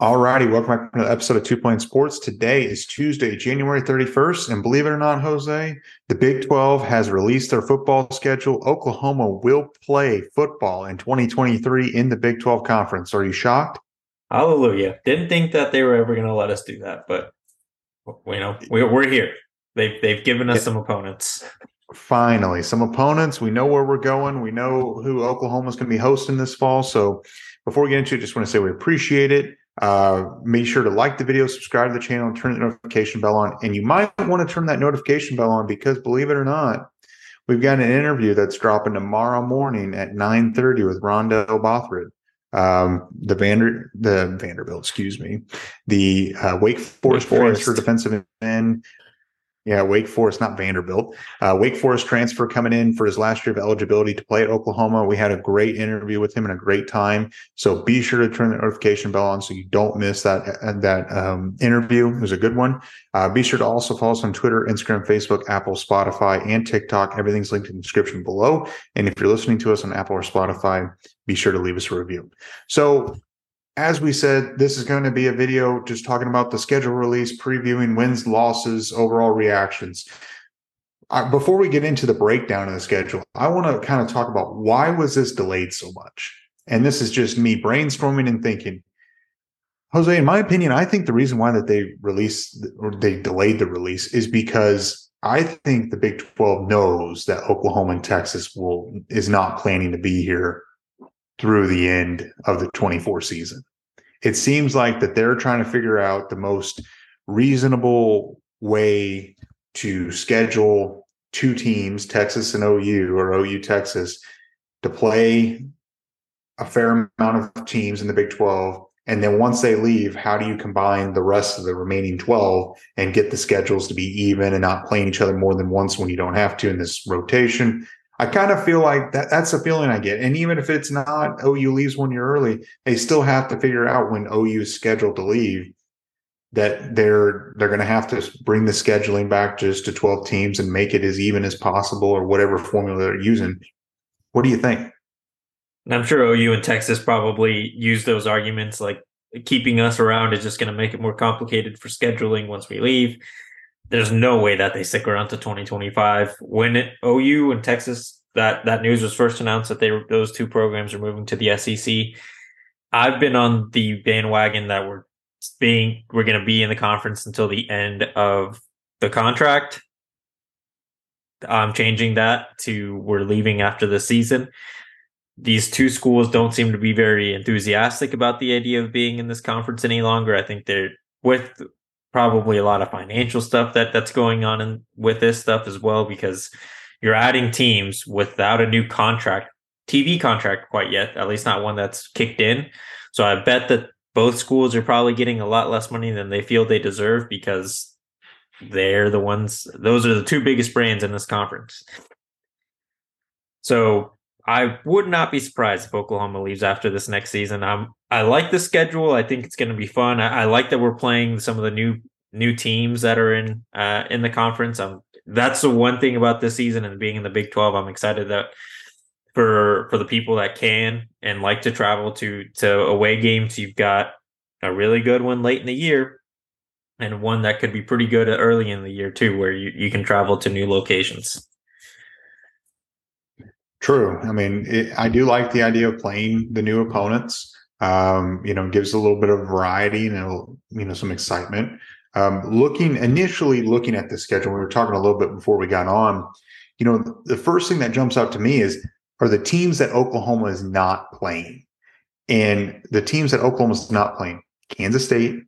All righty, welcome back to the episode of Two Point Sports. Today is Tuesday, January 31st, and believe it or not, Jose, the Big 12 has released their football schedule. Oklahoma will play football in 2023 in the Big 12 conference. Are you shocked? Hallelujah. Didn't think that they were ever going to let us do that, but you know, we're here. They've, they've given us yeah. some opponents. Finally, some opponents. We know where we're going. We know who Oklahoma's going to be hosting this fall. So before we get into it, just want to say we appreciate it. Uh, make sure to like the video, subscribe to the channel, turn the notification bell on. And you might want to turn that notification bell on because, believe it or not, we've got an interview that's dropping tomorrow morning at 9:30 with Rondell Bothroyd, um, the Vander the Vanderbilt, excuse me, the uh, Wake Forest, Wake Forest. transfer defensive end yeah, Wake Forest, not Vanderbilt. Uh, Wake Forest transfer coming in for his last year of eligibility to play at Oklahoma. We had a great interview with him and a great time. So be sure to turn the notification bell on so you don't miss that uh, that um, interview. It was a good one. Uh, be sure to also follow us on Twitter, Instagram, Facebook, Apple, Spotify, and TikTok. Everything's linked in the description below. And if you're listening to us on Apple or Spotify, be sure to leave us a review. So as we said, this is going to be a video just talking about the schedule release, previewing wins, losses, overall reactions. Uh, before we get into the breakdown of the schedule, I want to kind of talk about why was this delayed so much? And this is just me brainstorming and thinking. Jose, in my opinion, I think the reason why that they released or they delayed the release is because I think the Big 12 knows that Oklahoma and Texas will is not planning to be here through the end of the 24 season. It seems like that they're trying to figure out the most reasonable way to schedule two teams, Texas and OU or OU Texas, to play a fair amount of teams in the Big 12. And then once they leave, how do you combine the rest of the remaining 12 and get the schedules to be even and not playing each other more than once when you don't have to in this rotation? I kind of feel like that that's the feeling I get. And even if it's not oh, OU leaves one year early, they still have to figure out when oh, OU is scheduled to leave that they're they're going to have to bring the scheduling back just to 12 teams and make it as even as possible or whatever formula they're using. What do you think? I'm sure OU and Texas probably use those arguments like keeping us around is just going to make it more complicated for scheduling once we leave there's no way that they stick around to 2025. When it, OU and Texas that that news was first announced that they those two programs are moving to the SEC. I've been on the bandwagon that we're being we're going to be in the conference until the end of the contract. I'm changing that to we're leaving after the season. These two schools don't seem to be very enthusiastic about the idea of being in this conference any longer. I think they're with probably a lot of financial stuff that that's going on in, with this stuff as well because you're adding teams without a new contract TV contract quite yet, at least not one that's kicked in. So I bet that both schools are probably getting a lot less money than they feel they deserve because they're the ones those are the two biggest brands in this conference. So I would not be surprised if Oklahoma leaves after this next season. I'm I like the schedule. I think it's going to be fun. I, I, like that we're playing some of the new new teams that are in uh, in the conference. Um, that's the one thing about this season and being in the Big Twelve. I'm excited that for for the people that can and like to travel to to away games, you've got a really good one late in the year and one that could be pretty good early in the year too, where you, you can travel to new locations. True. I mean, it, I do like the idea of playing the new opponents. Um, you know, gives a little bit of variety and you know some excitement. Um, looking initially looking at the schedule, we were talking a little bit before we got on. You know, the first thing that jumps out to me is are the teams that Oklahoma is not playing, and the teams that Oklahoma is not playing: Kansas State,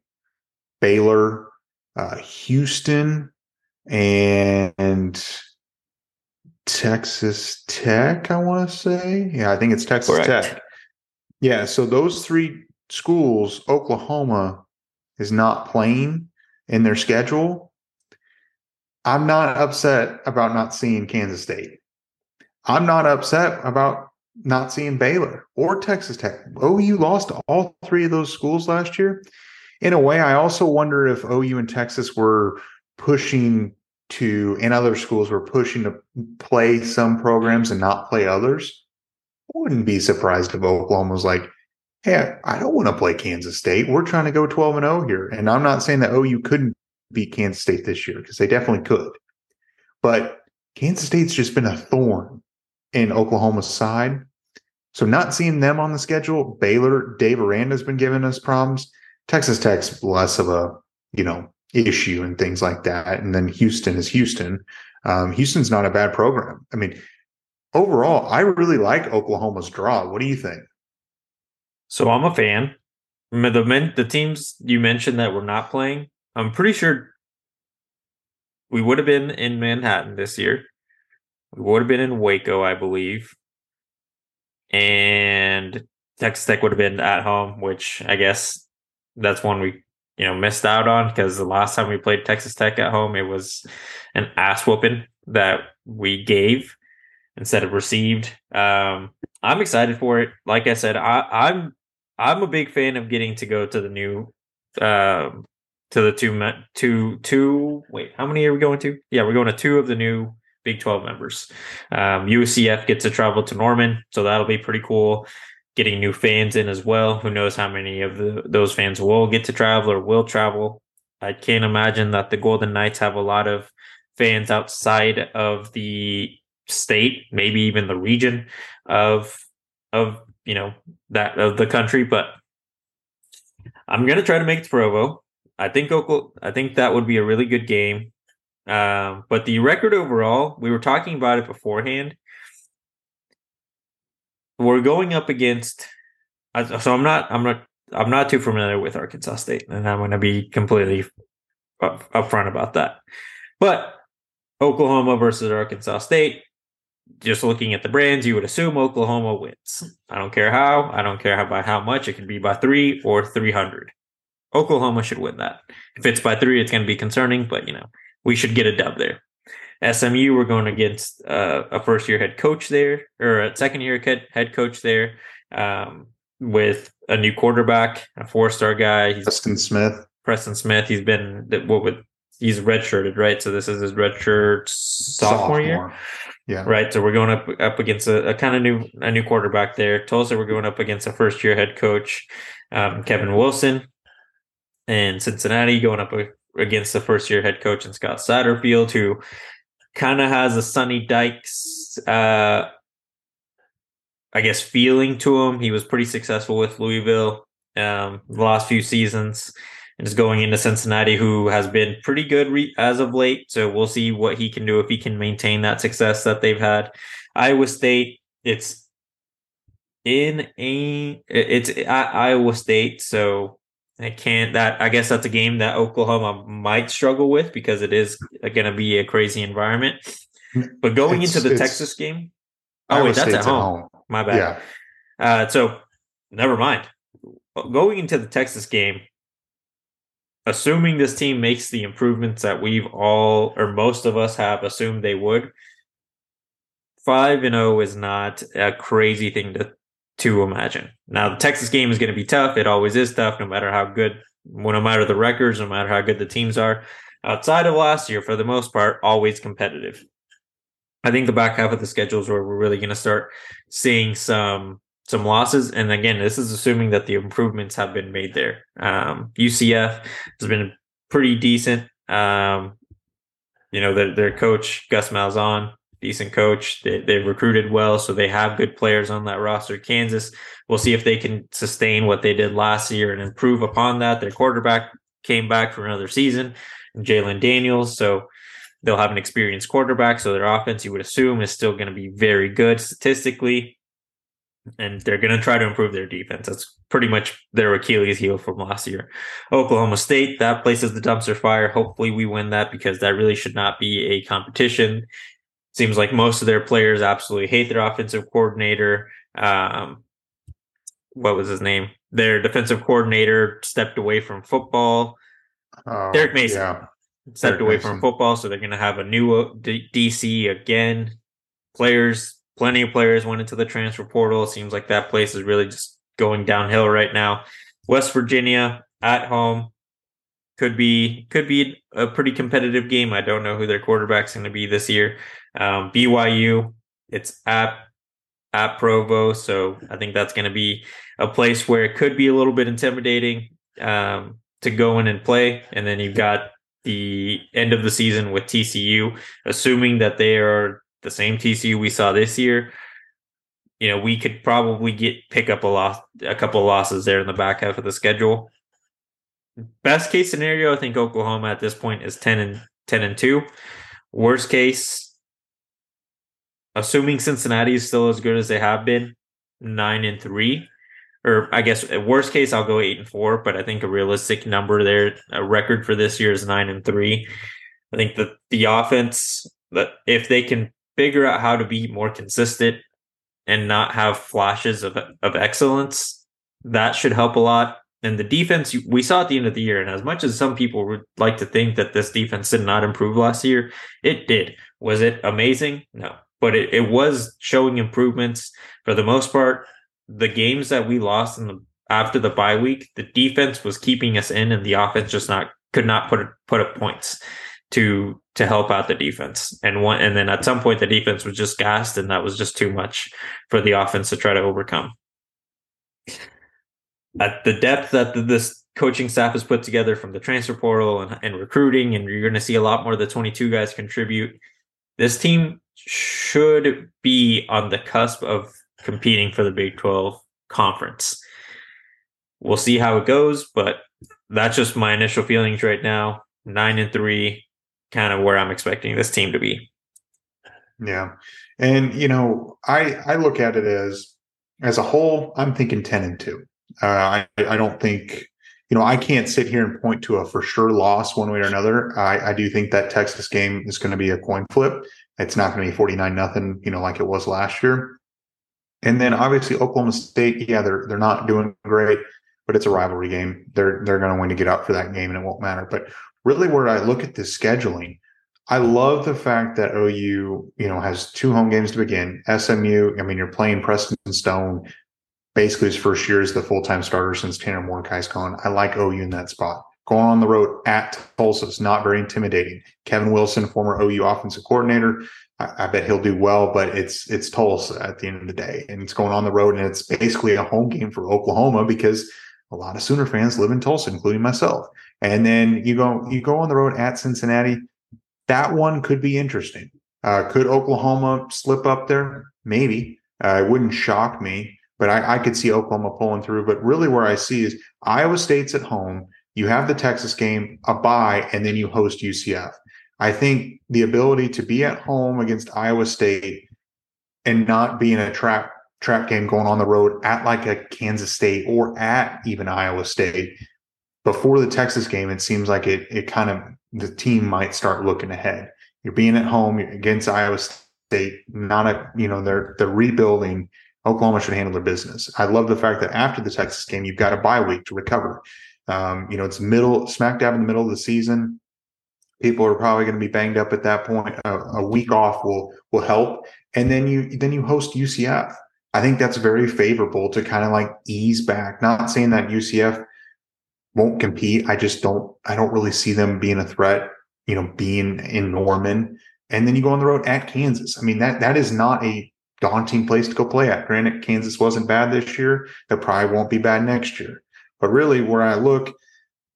Baylor, uh, Houston, and Texas Tech, I want to say. Yeah, I think it's Texas Correct. Tech. Yeah, so those three schools, Oklahoma is not playing in their schedule. I'm not upset about not seeing Kansas State. I'm not upset about not seeing Baylor or Texas Tech. OU lost all three of those schools last year. In a way, I also wonder if OU and Texas were pushing to and other schools were pushing to play some programs and not play others. Wouldn't be surprised if Oklahoma was like, hey, I don't want to play Kansas State. We're trying to go 12 and 0 here. And I'm not saying that OU couldn't beat Kansas State this year because they definitely could. But Kansas State's just been a thorn in Oklahoma's side. So not seeing them on the schedule, Baylor, Dave Aranda's been giving us problems. Texas Tech's less of a, you know, issue and things like that. And then Houston is Houston. Um, Houston's not a bad program. I mean, overall, I really like Oklahoma's draw. What do you think? So I'm a fan. The men, the teams you mentioned that were not playing, I'm pretty sure we would have been in Manhattan this year. We would have been in Waco, I believe. And Texas Tech would have been at home, which I guess that's one we you know missed out on because the last time we played Texas Tech at home, it was an ass whooping that we gave instead of received. Um, I'm excited for it. Like I said, I, I'm I'm a big fan of getting to go to the new um, to the two two two. Wait, how many are we going to? Yeah, we're going to two of the new Big Twelve members. Um, UCF gets to travel to Norman, so that'll be pretty cool. Getting new fans in as well. Who knows how many of the, those fans will get to travel or will travel? I can't imagine that the Golden Knights have a lot of fans outside of the state, maybe even the region of of you know that of the country. But I'm gonna try to make it to Provo. I think Oklahoma, I think that would be a really good game. Um, but the record overall, we were talking about it beforehand. We're going up against. So I'm not. I'm not. I'm not too familiar with Arkansas State, and I'm going to be completely upfront about that. But Oklahoma versus Arkansas State, just looking at the brands, you would assume Oklahoma wins. I don't care how. I don't care how by how much. It can be by three or three hundred. Oklahoma should win that. If it's by three, it's going to be concerning, but you know, we should get a dub there. SMU, we're going against uh, a first year head coach there, or a second year head, coach there, um, with a new quarterback, a four star guy. He's Preston Smith. Preston Smith. He's been what would he's redshirted, right? So this is his redshirt sophomore, sophomore. year. Yeah. Right. So we're going up up against a, a, kind of new a new quarterback there. Tulsa, we're going up against a first year head coach, um, Kevin Wilson and Cincinnati going up against the first year head coach and Scott Satterfield, who kind of has a Sonny Dykes, uh, I guess, feeling to him. He was pretty successful with Louisville um, the last few seasons and is going into Cincinnati, who has been pretty good re- as of late. So we'll see what he can do if he can maintain that success that they've had. Iowa State, it's in a it's at Iowa State, so I can't that I guess that's a game that Oklahoma might struggle with because it is going to be a crazy environment. But going it's, into the Texas game, oh wait, that's at home. home. My bad. Yeah. Uh, so never mind. Going into the Texas game, assuming this team makes the improvements that we've all or most of us have assumed they would, five and zero oh is not a crazy thing to to imagine. Now, the Texas game is going to be tough. It always is tough, no matter how good, no matter the records, no matter how good the teams are. Outside of last year, for the most part, always competitive. I think the back half of the schedule is where we're really going to start seeing some some losses. And again, this is assuming that the improvements have been made there. Um, UCF has been pretty decent. Um, you know, their, their coach Gus Malzahn decent coach. They, they've recruited well, so they have good players on that roster. Kansas, we'll see if they can sustain what they did last year and improve upon that. Their quarterback came back for another season, Jalon Daniels. So they'll have an experienced quarterback. So their offense, you would assume, is still going to be very good statistically. And they're going to try to improve their defense. That's pretty much their Achilles heel from last year. Oklahoma State, that place is the dumpster fire. Hopefully, we win that because that really should not be a competition seems like most of their players absolutely hate their offensive coordinator. Um, what was his name? Their defensive coordinator stepped away from football. Oh, Derek Mason yeah. stepped Derek away Mason. from football, so they're going to have a new uh, D- DC again. Players, plenty of players went into the transfer portal. It seems like that place is really just going downhill right now. West Virginia at home could be could be a pretty competitive game. I don't know who their quarterback's going to be this year. Um, BYU, it's at at Provo. So I think that's going to be a place where it could be a little bit intimidating um, to go in and play. And then you've got the end of the season with TCU, assuming that they are the same TCU we saw this year. You know, we could probably get pick up a loss, a couple losses there in the back half of the schedule. Best case scenario, I think Oklahoma at this point is ten and ten and two. Worst case, assuming Cincinnati is still as good as they have been, nine and three. Or I guess worst case I'll go eight and four, but I think a realistic number there, a record for this year is nine and three. I think that the offense that if they can figure out how to be more consistent and not have flashes of of excellence, that should help a lot. And the defense we saw at the end of the year, and as much as some people would like to think that this defense did not improve last year, it did. Was it amazing? No but it, it was showing improvements for the most part. The games that we lost in the after the bye week, the defense was keeping us in, and the offense just not could not put put up points to to help out the defense. And one and then at some point the defense was just gassed, and that was just too much for the offense to try to overcome. At the depth that this coaching staff has put together from the transfer portal and, and recruiting, and you're going to see a lot more of the 22 guys contribute. This team should be on the cusp of competing for the Big 12 conference. We'll see how it goes, but that's just my initial feelings right now. Nine and three, kind of where I'm expecting this team to be. Yeah. And you know, I I look at it as as a whole, I'm thinking 10 and 2. Uh, I, I don't think, you know, I can't sit here and point to a for sure loss one way or another. I, I do think that Texas game is going to be a coin flip. It's not going to be 49 nothing, you know, like it was last year. And then obviously Oklahoma State, yeah, they're they're not doing great, but it's a rivalry game. They're they're going to win to get out for that game, and it won't matter. But really, where I look at this scheduling, I love the fact that OU, you know, has two home games to begin. SMU, I mean, you're playing Preston Stone, basically his first year as the full time starter since Tanner Mordecai's gone. I like OU in that spot. Going on the road at Tulsa is not very intimidating. Kevin Wilson, former OU offensive coordinator, I, I, bet he'll do well, but it's it's Tulsa at the end of the day, and it's going on the road, and it's basically a home game for Oklahoma because a lot of Sooner fans live in Tulsa, including myself. And then you go you go on the road at Cincinnati. That one could be interesting. Uh, could Oklahoma slip up there? Maybe. Uh, it wouldn't shock me, but I, I could see Oklahoma pulling through. But really, where I see is Iowa State's at home you have the Texas game, a bye, and then you host UCF. I think the ability to be at home against Iowa State and not be in a trap trap game going on the road at like a Kansas State or at even Iowa State before the Texas game, it seems like it it kind of the team might start looking ahead. You're being at home against Iowa State, not a you know they're they're rebuilding. Oklahoma should handle their business. I love the fact that after the Texas game, you've got a bye week to recover. Um, you know, it's middle smack dab in the middle of the season. People are probably going to be banged up at that point. A, a week off will will help, and then you then you host UCF. I think that's very favorable to kind of like ease back. Not saying that UCF won't compete. I just don't. I don't really see them being a threat. You know, being in Norman, and then you go on the road at Kansas. I mean that that is not a daunting place to go play at. Granted, Kansas wasn't bad this year. They probably won't be bad next year. But really, where I look,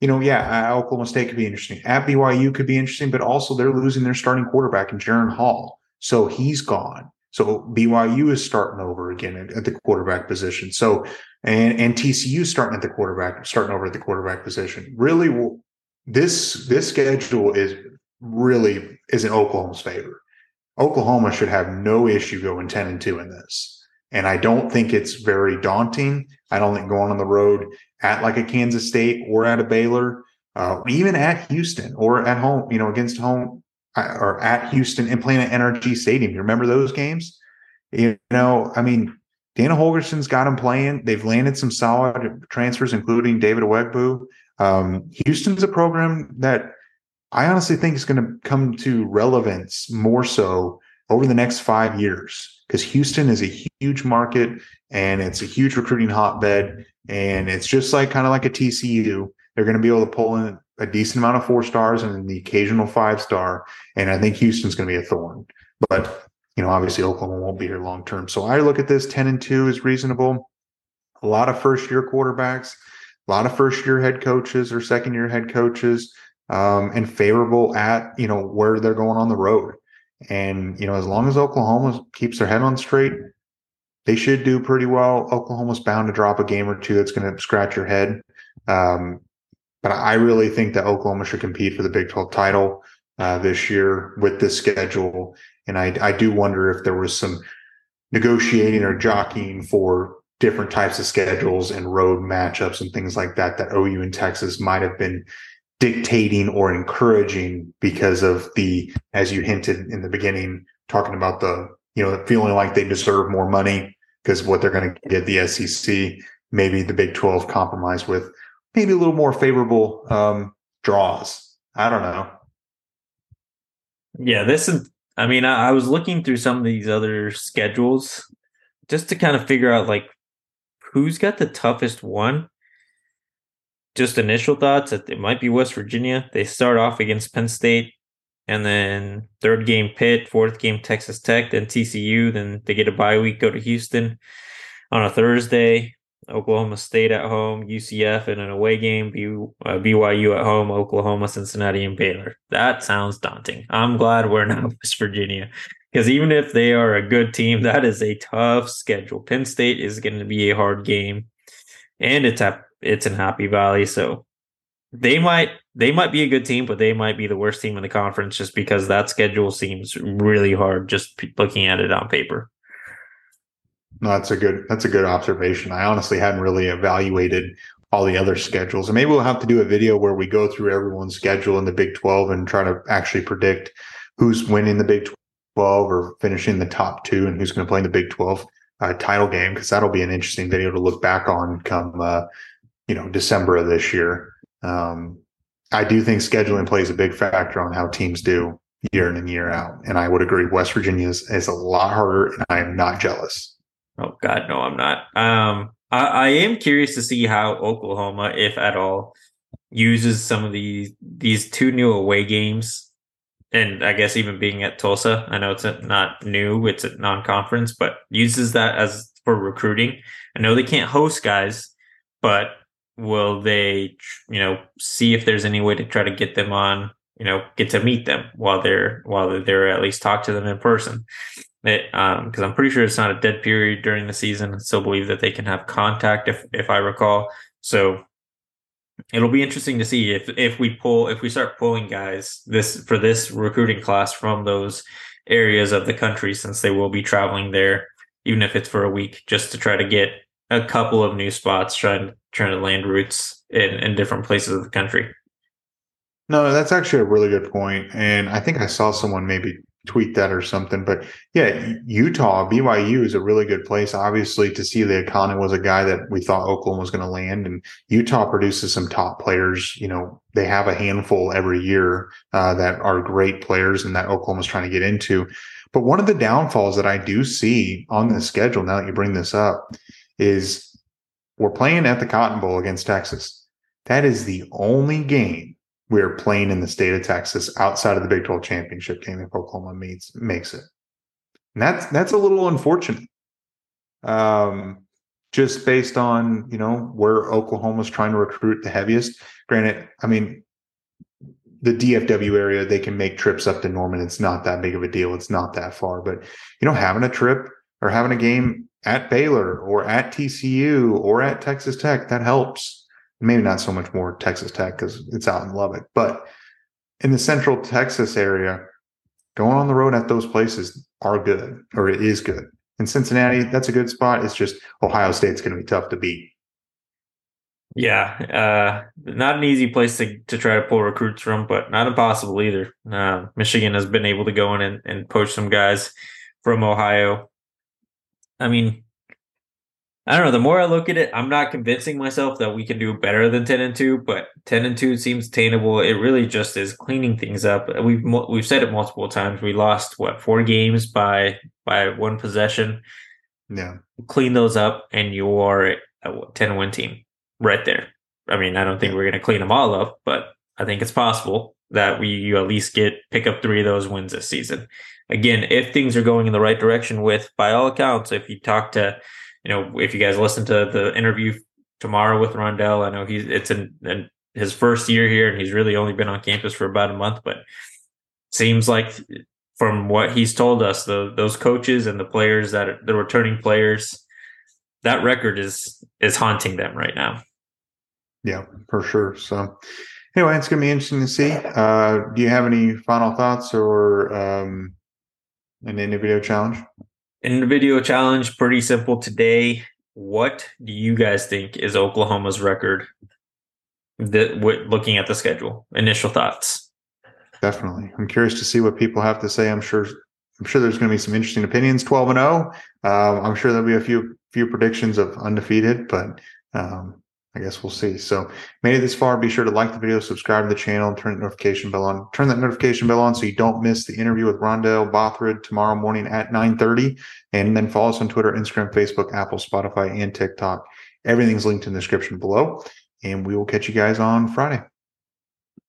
you know, yeah, Oklahoma State could be interesting. At BYU could be interesting, but also they're losing their starting quarterback in Jaren Hall. So he's gone. So BYU is starting over again at, at the quarterback position. So and and TCU starting at the quarterback, starting over at the quarterback position. Really, this this schedule is really is in Oklahoma's favor. Oklahoma should have no issue going ten and two in this. And I don't think it's very daunting. I don't think going on the road at like a Kansas State or at a Baylor, uh, even at Houston or at home, you know, against home or at Houston and playing at Stadium. You remember those games? You know, I mean, Dana Holgorsen's got them playing. They've landed some solid transfers, including David Ugwoegbu. Um, Houston's a program that I honestly think is going to come to relevance more so over the next five years because Houston is a huge market and it's a huge recruiting hotbed. And it's just like kind of like a TCU. They're going to be able to pull in a decent amount of four stars and the occasional five star. And I think Houston's going to be a thorn. But you know, obviously Oklahoma won't be here long term. So I look at this 10 and 2 is reasonable. A lot of first year quarterbacks, a lot of first year head coaches or second year head coaches, um, and favorable at, you know, where they're going on the road. And, you know, as long as Oklahoma keeps their head on straight, they should do pretty well. Oklahoma's bound to drop a game or two that's going to scratch your head. Um, but I really think that Oklahoma should compete for the Big 12 title uh, this year with this schedule. And I, I do wonder if there was some negotiating or jockeying for different types of schedules and road matchups and things like that that OU and Texas might have been dictating or encouraging because of the, as you hinted in the beginning, talking about the, you know, feeling like they deserve more money because what they're going to get the SEC, maybe the Big 12 compromise with maybe a little more favorable um, draws. I don't know. Yeah, this is. I mean, I, I was looking through some of these other schedules just to kind of figure out like who's got the toughest one. Just initial thoughts that it might be West Virginia. They start off against Penn State, and then third game Pitt, fourth game Texas Tech, then TCU. Then they get a bye week, go to Houston on a Thursday. Oklahoma State at home, UCF in an away game, uh, BYU at home, Oklahoma, Cincinnati, and Baylor. That sounds daunting. I'm glad we're not West Virginia because even if they are a good team, that is a tough schedule. Penn State is going to be a hard game, and it's at it's in Happy Valley, so they might they might be a good team, but they might be the worst team in the conference just because that schedule seems really hard just looking at it on paper. That's a good that's a good observation. I honestly hadn't really evaluated all the other schedules. And maybe we'll have to do a video where we go through everyone's schedule in the Big 12 and try to actually predict who's winning the Big 12 or finishing the top two and who's going to play in the Big 12 uh, title game because that'll be an interesting video to look back on come uh, you know December of this year. Um, I do think scheduling plays a big factor on how teams do year in and year out, and I would agree West Virginia is, is a lot harder, and I am not jealous. Oh God, no, I'm not. Um, I, I am curious to see how Oklahoma, if at all, uses some of these these two new away games, and I guess even being at Tulsa. I know it's not new; it's a non-conference, but uses that as for recruiting. I know they can't host guys, but will they, you know, see if there's any way to try to get them on, you know, get to meet them while they're while they're there, at least talk to them in person because um, I'm pretty sure it's not a dead period during the season. I still believe that they can have contact if if I recall. So it'll be interesting to see if if we pull if we start pulling guys this for this recruiting class from those areas of the country since they will be traveling there even if it's for a week just to try to get a couple of new spots trying trying to land roots in, in different places of the country. No, that's actually a really good point. And I think I saw someone maybe tweet that or something. But yeah, Utah, BYU is a really good place. Obviously, to see the Econo was a guy that we thought Oklahoma was going to land, and Utah produces some top players. You know, they have a handful every year uh, that are great players, and that Oklahoma's trying to get into. But one of the downfalls that I do see on the schedule, now that you bring this up, is we're playing at the Cotton Bowl against Texas. That is the only game we're playing in the state of Texas outside of the Big 12 championship game if Oklahoma meets makes it. And that's that's a little unfortunate. Um, just based on, you know, where Oklahoma's trying to recruit the heaviest. Granted, I mean, the DFW area, they can make trips up to Norman. It's not that big of a deal. It's not that far. But you know, having a trip or having a game at Baylor or at TCU or at Texas Tech, that helps maybe not so much more Texas Tech because it's out in Lubbock, but in the central Texas area, going on the road at those places are good or it is good. In Cincinnati, that's a good spot. It's just Ohio State's going to be tough to beat. Yeah, uh, not an easy place to, to try to pull recruits from, but not impossible either. Uh, Michigan has been able to go in and, and poach some guys from Ohio. I mean, I don't know. The more I look at it, I'm not convincing myself that we can do better than ten and two, but ten and two seems attainable. It really just is cleaning things up. We've we've said it multiple times. We lost what four games by by one possession. Yeah, clean those up, and you are a ten win team right there. I mean, I don't think we're going to clean them all up, but I think it's possible that we you at least get pick up three of those wins this season. again, if things are going in the right direction with, by all accounts, if you talk to, you know, if you guys listen to the interview tomorrow with Rondell, I know he's it's in, in his first year here and he's really only been on campus for about a month, but seems like from what he's told us, the those coaches and the players that are, the returning players, that record is is haunting them right now. Yeah, for sure. So anyway, it's going to be interesting to see. Uh, do you have any final thoughts or um, an individual challenge? Individual challenge, pretty simple today. What do you guys think is Oklahoma's record? That looking at the schedule, initial thoughts. Definitely, I'm curious to see what people have to say. I'm sure, I'm sure there's going to be some interesting opinions. Twelve and zero. Oh. Um, I'm sure there'll be a few few predictions of undefeated, but um, I guess we'll see. So made it this far, be sure to like the video, subscribe to the channel, and turn the notification bell on. Turn that notification bell on so you don't miss the interview with Rondell Bothroyd tomorrow morning at 9:30. And then follow us on Twitter, Instagram, Facebook, Apple, Spotify, and TikTok. Everything's linked in the description below. And we will catch you guys on Friday.